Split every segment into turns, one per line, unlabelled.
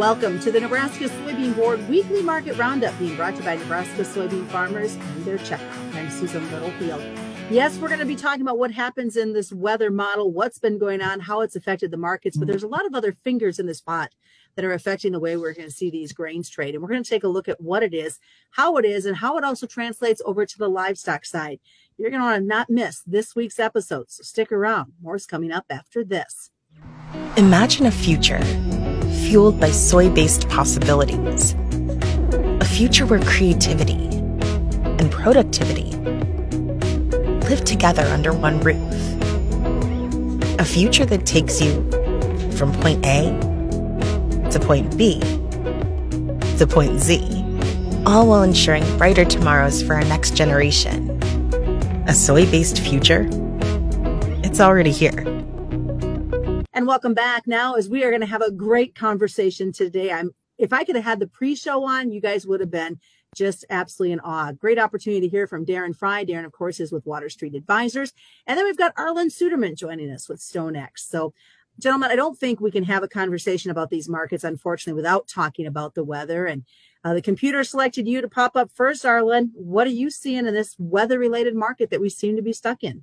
Welcome to the Nebraska Soybean Board Weekly Market Roundup being brought to you by Nebraska soybean farmers and their checkoff. I'm Susan Littlefield. Yes, we're going to be talking about what happens in this weather model, what's been going on, how it's affected the markets, but there's a lot of other fingers in this pot that are affecting the way we're going to see these grains trade. And we're going to take a look at what it is, how it is, and how it also translates over to the livestock side. You're going to want to not miss this week's episode, so stick around. More's coming up after this.
Imagine a future fueled by soy based possibilities. A future where creativity and productivity live together under one roof. A future that takes you from point A to point B to point Z, all while ensuring brighter tomorrows for our next generation. A soy based future? It's already here.
And welcome back now as we are going to have a great conversation today. I'm if I could have had the pre-show on, you guys would have been just absolutely in awe. Great opportunity to hear from Darren Frye. Darren, of course, is with Water Street Advisors. And then we've got Arlan Suderman joining us with StoneX. So gentlemen, I don't think we can have a conversation about these markets, unfortunately, without talking about the weather. And uh, the computer selected you to pop up first, Arlan. What are you seeing in this weather related market that we seem to be stuck in?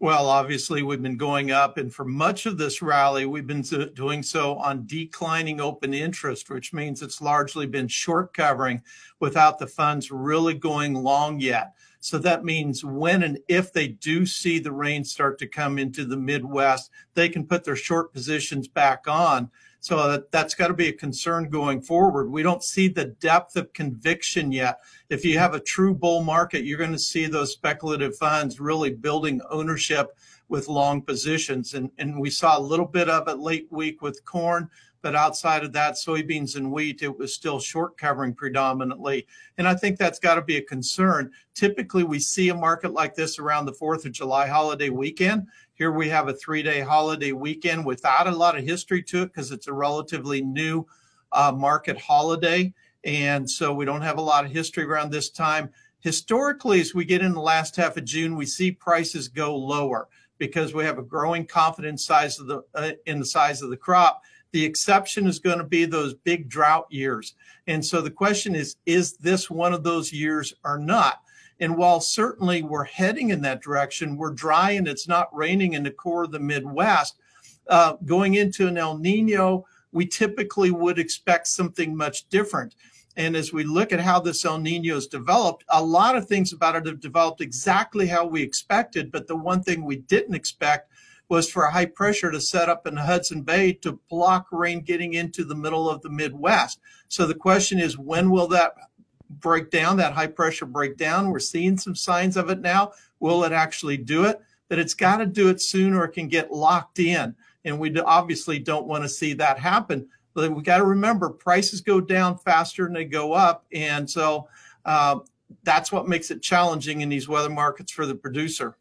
Well, obviously, we've been going up, and for much of this rally, we've been doing so on declining open interest, which means it's largely been short covering without the funds really going long yet. So that means when and if they do see the rain start to come into the Midwest, they can put their short positions back on. So that, that's got to be a concern going forward. We don't see the depth of conviction yet. If you have a true bull market, you're going to see those speculative funds really building ownership with long positions. And, and we saw a little bit of it late week with corn, but outside of that, soybeans and wheat, it was still short covering predominantly. And I think that's got to be a concern. Typically, we see a market like this around the 4th of July holiday weekend. Here we have a three day holiday weekend without a lot of history to it because it's a relatively new uh, market holiday. And so we don't have a lot of history around this time. Historically, as we get in the last half of June, we see prices go lower because we have a growing confidence size of the uh, in the size of the crop. The exception is going to be those big drought years. And so the question is, is this one of those years or not? And while certainly we're heading in that direction, we're dry and it's not raining in the core of the Midwest. Uh, going into an El Nino, we typically would expect something much different. And as we look at how this El Nino has developed, a lot of things about it have developed exactly how we expected. But the one thing we didn't expect was for a high pressure to set up in Hudson Bay to block rain getting into the middle of the Midwest. So the question is, when will that break down, that high pressure breakdown. We're seeing some signs of it now. Will it actually do it? But it's got to do it soon or it can get locked in. And we obviously don't want to see that happen. But we got to remember prices go down faster than they go up. And so uh, that's what makes it challenging in these weather markets for the producer.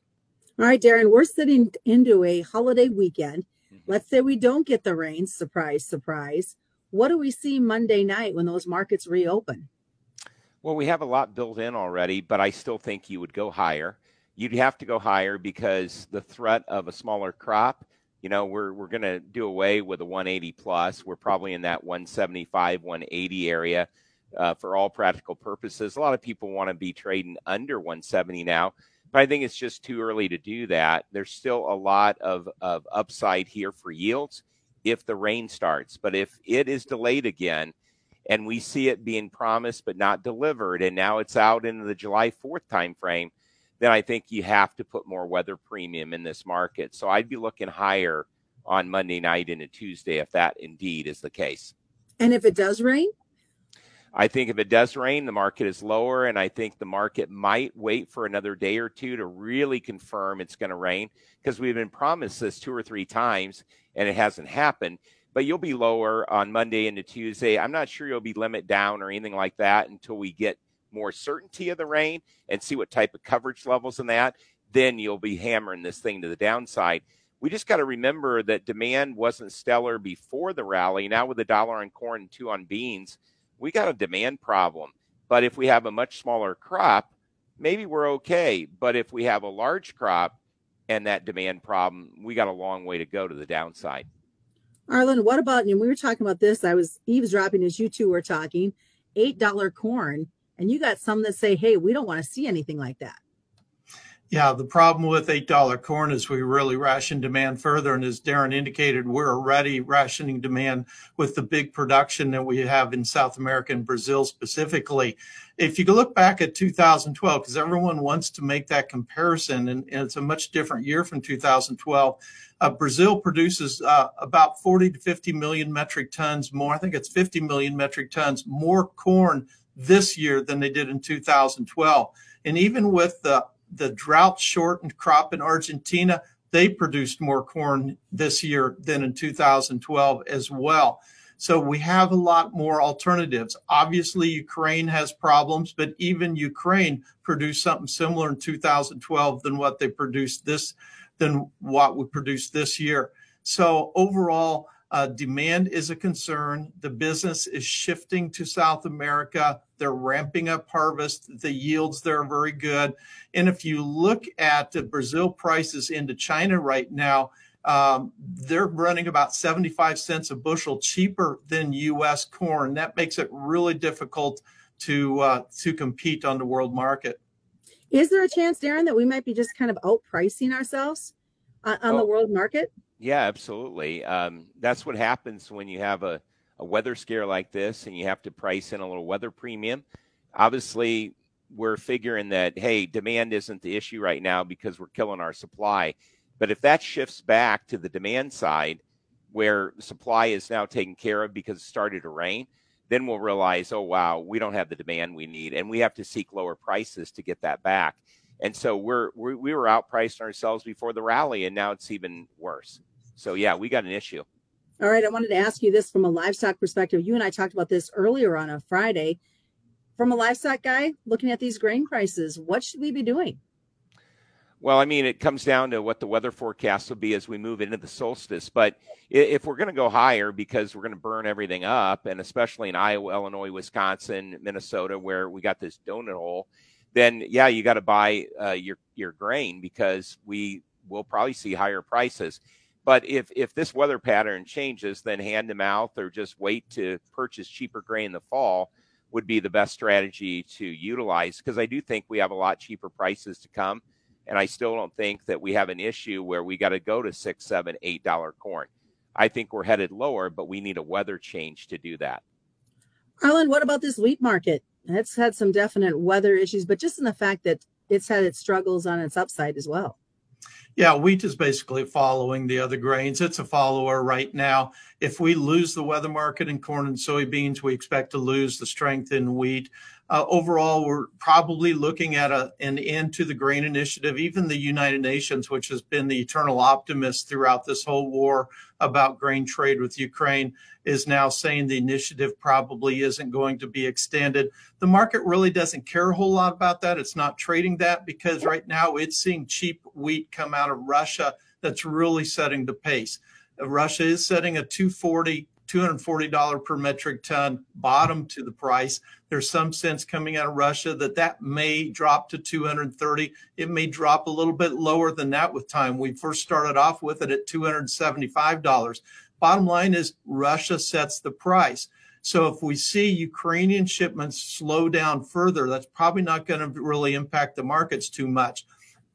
All right, Darren, we're sitting into a holiday weekend. Mm-hmm. Let's say we don't get the rain. Surprise, surprise. What do we see Monday night when those markets reopen?
Well, we have a lot built in already, but I still think you would go higher. You'd have to go higher because the threat of a smaller crop, you know, we're we're going to do away with a 180 plus. We're probably in that 175, 180 area uh, for all practical purposes. A lot of people want to be trading under 170 now, but I think it's just too early to do that. There's still a lot of, of upside here for yields if the rain starts. But if it is delayed again, and we see it being promised but not delivered, and now it's out into the July 4th timeframe, then I think you have to put more weather premium in this market. So I'd be looking higher on Monday night into Tuesday if that indeed is the case.
And if it does rain?
I think if it does rain, the market is lower, and I think the market might wait for another day or two to really confirm it's going to rain because we've been promised this two or three times and it hasn't happened but you'll be lower on Monday into Tuesday. I'm not sure you'll be limit down or anything like that until we get more certainty of the rain and see what type of coverage levels in that. Then you'll be hammering this thing to the downside. We just got to remember that demand wasn't stellar before the rally. Now with a dollar on corn and two on beans, we got a demand problem. But if we have a much smaller crop, maybe we're okay. But if we have a large crop and that demand problem, we got a long way to go to the downside.
Arlan, what about, and we were talking about this, I was eavesdropping as you two were talking, $8 corn, and you got some that say, hey, we don't want to see anything like that.
Yeah, the problem with $8 corn is we really ration demand further. And as Darren indicated, we're already rationing demand with the big production that we have in South America and Brazil specifically. If you look back at 2012, because everyone wants to make that comparison, and, and, it's a much different year from 2012, uh, Brazil produces uh, about 40 to 50 million metric tons more. I think it's 50 million metric tons more corn this year than they did in 2012. And even with the the drought shortened crop in Argentina, they produced more corn this year than in 2012 as well. So we have a lot more alternatives. Obviously, Ukraine has problems, but even Ukraine produced something similar in 2012 than what they produced this, than what we produced this year. So overall, uh, demand is a concern. The business is shifting to South America. They're ramping up harvest. The yields there are very good. And if you look at the Brazil prices into China right now, um, they're running about 75 cents a bushel cheaper than U.S. corn. That makes it really difficult to uh, to compete on the world market.
Is there a chance, Darren, that we might be just kind of outpricing ourselves on, on oh. the world market?
Yeah, absolutely. Um, that's what happens when you have a, a weather scare like this and you have to price in a little weather premium. Obviously, we're figuring that, hey, demand isn't the issue right now because we're killing our supply. But if that shifts back to the demand side, where supply is now taken care of because it started to rain, then we'll realize, oh, wow, we don't have the demand we need. And we have to seek lower prices to get that back. And so we're, we, we were outpriced ourselves before the rally, and now it's even worse. So yeah, we got an issue.
All right, I wanted to ask you this from a livestock perspective. You and I talked about this earlier on a Friday. From a livestock guy, looking at these grain prices, what should we be doing?
Well, I mean, it comes down to what the weather forecast will be as we move into the solstice. But if we're going to go higher because we're going to burn everything up, and especially in Iowa, Illinois, Wisconsin, Minnesota, where we got this donut hole, then yeah, you got to buy uh, your your grain because we will probably see higher prices. But if if this weather pattern changes, then hand to mouth or just wait to purchase cheaper grain in the fall would be the best strategy to utilize because I do think we have a lot cheaper prices to come. And I still don't think that we have an issue where we got to go to six, seven, eight dollar corn. I think we're headed lower, but we need a weather change to do that.
Arlan, what about this wheat market? It's had some definite weather issues, but just in the fact that it's had its struggles on its upside as well.
Yeah, wheat is basically following the other grains. It's a follower right now. If we lose the weather market in corn and soybeans, we expect to lose the strength in wheat. Uh, overall, we're probably looking at a, an end to the grain initiative. Even the United Nations, which has been the eternal optimist throughout this whole war about grain trade with Ukraine, is now saying the initiative probably isn't going to be extended. The market really doesn't care a whole lot about that. It's not trading that because right now it's seeing cheap wheat come out of Russia that's really setting the pace. Russia is setting a 240 $240 per metric ton bottom to the price. There's some sense coming out of Russia that that may drop to 230. It may drop a little bit lower than that with time. We first started off with it at $275. Bottom line is Russia sets the price. So if we see Ukrainian shipments slow down further, that's probably not going to really impact the markets too much.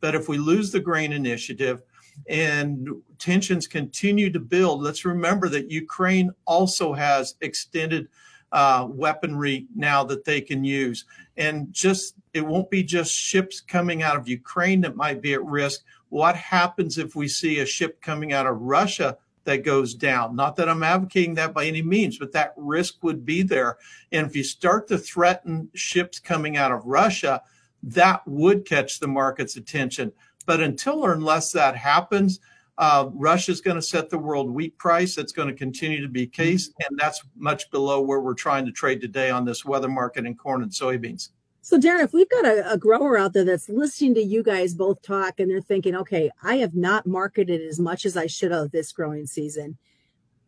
But if we lose the grain initiative, and tensions continue to build. Let's remember that Ukraine also has extended uh, weaponry now that they can use. And just it won't be just ships coming out of Ukraine that might be at risk. What happens if we see a ship coming out of Russia that goes down? Not that I'm advocating that by any means, but that risk would be there. And if you start to threaten ships coming out of Russia, that would catch the market's attention. But until or unless that happens, uh, Russia is going to set the world wheat price. That's going to continue to be case, and that's much below where we're trying to trade today on this weather market in corn and soybeans.
So, Darren, if we've got a, a, grower out there that's listening to you guys both talk and they're thinking, okay, I have not marketed as much as I should have this growing season,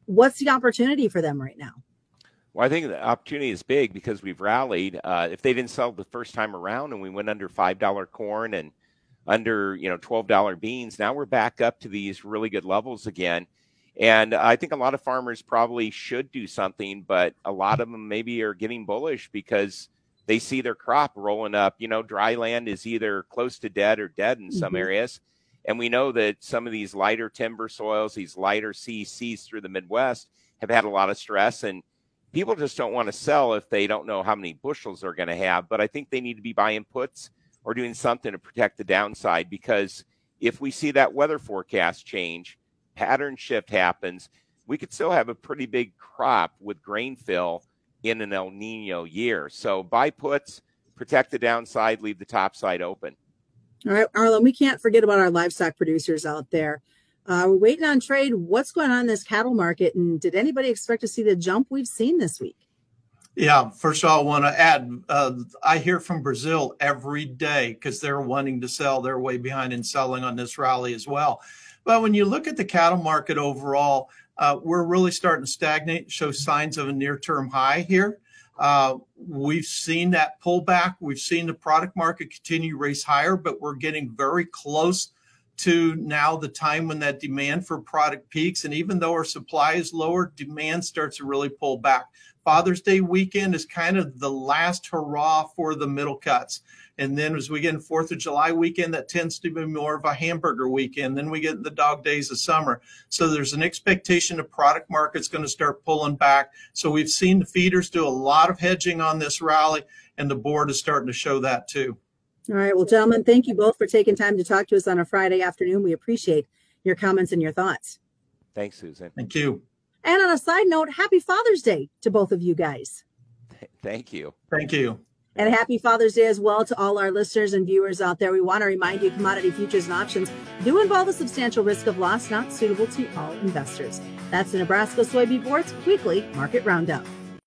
what's the opportunity for them right now?
Well, I think the opportunity is big because we've rallied. Uh, if they didn't sell the first time around and we went under $5 corn and under you know $12 beans now we're back up to these really good levels again And I think a lot of farmers probably should do something, but a lot of them maybe are getting bullish because they see their crop rolling up. You know, dry land is either close to dead or dead in some mm-hmm. areas. And we know that some of these lighter timber soils, these lighter CCs through the Midwest, have had a lot of stress. And people just don't want to sell if they don't know how many bushels they're going to have. But I think they need to be buying puts or doing something to protect the downside because if we see that weather forecast change, pattern shift happens, we could still have a pretty big crop with grain fill in an El Nino year. So buy puts, protect the downside, leave the top side open.
All right, Arlan, we can't forget about our livestock producers out there. Uh, we're waiting on trade. What's going on in this cattle market? And did anybody expect to see the jump we've seen this week?
Yeah, first of all, I want to add uh, I hear from Brazil every day because they're wanting to sell. They're way behind in selling on this rally as well. But when you look at the cattle market overall, uh, we're really starting to stagnate, show signs of a near term high here. Uh, we've seen that pullback. We've seen the product market continue to race higher, but we're getting very close to now the time when that demand for product peaks. And even though our supply is lower, demand starts to really pull back. Father's Day weekend is kind of the last hurrah for the middle cuts. And then as we get in Fourth of July weekend, that tends to be more of a hamburger weekend. Then we get the dog days of summer. So there's an expectation the product market's going to start pulling back. So we've seen the feeders do a lot of hedging on this rally, and the board is starting to show that too.
All right. Well, gentlemen, thank you both for taking time to talk to us on a Friday afternoon. We appreciate your comments and your thoughts.
Thanks, Susan.
Thank you.
And on a side note, happy Father's Day to both of you guys.
Thank you.
Thank you.
And happy Father's Day as well to all our listeners and viewers out there. We want to remind you commodity futures and options do involve a substantial risk of loss not suitable to all investors. That's the Nebraska Soybean Board's weekly market roundup.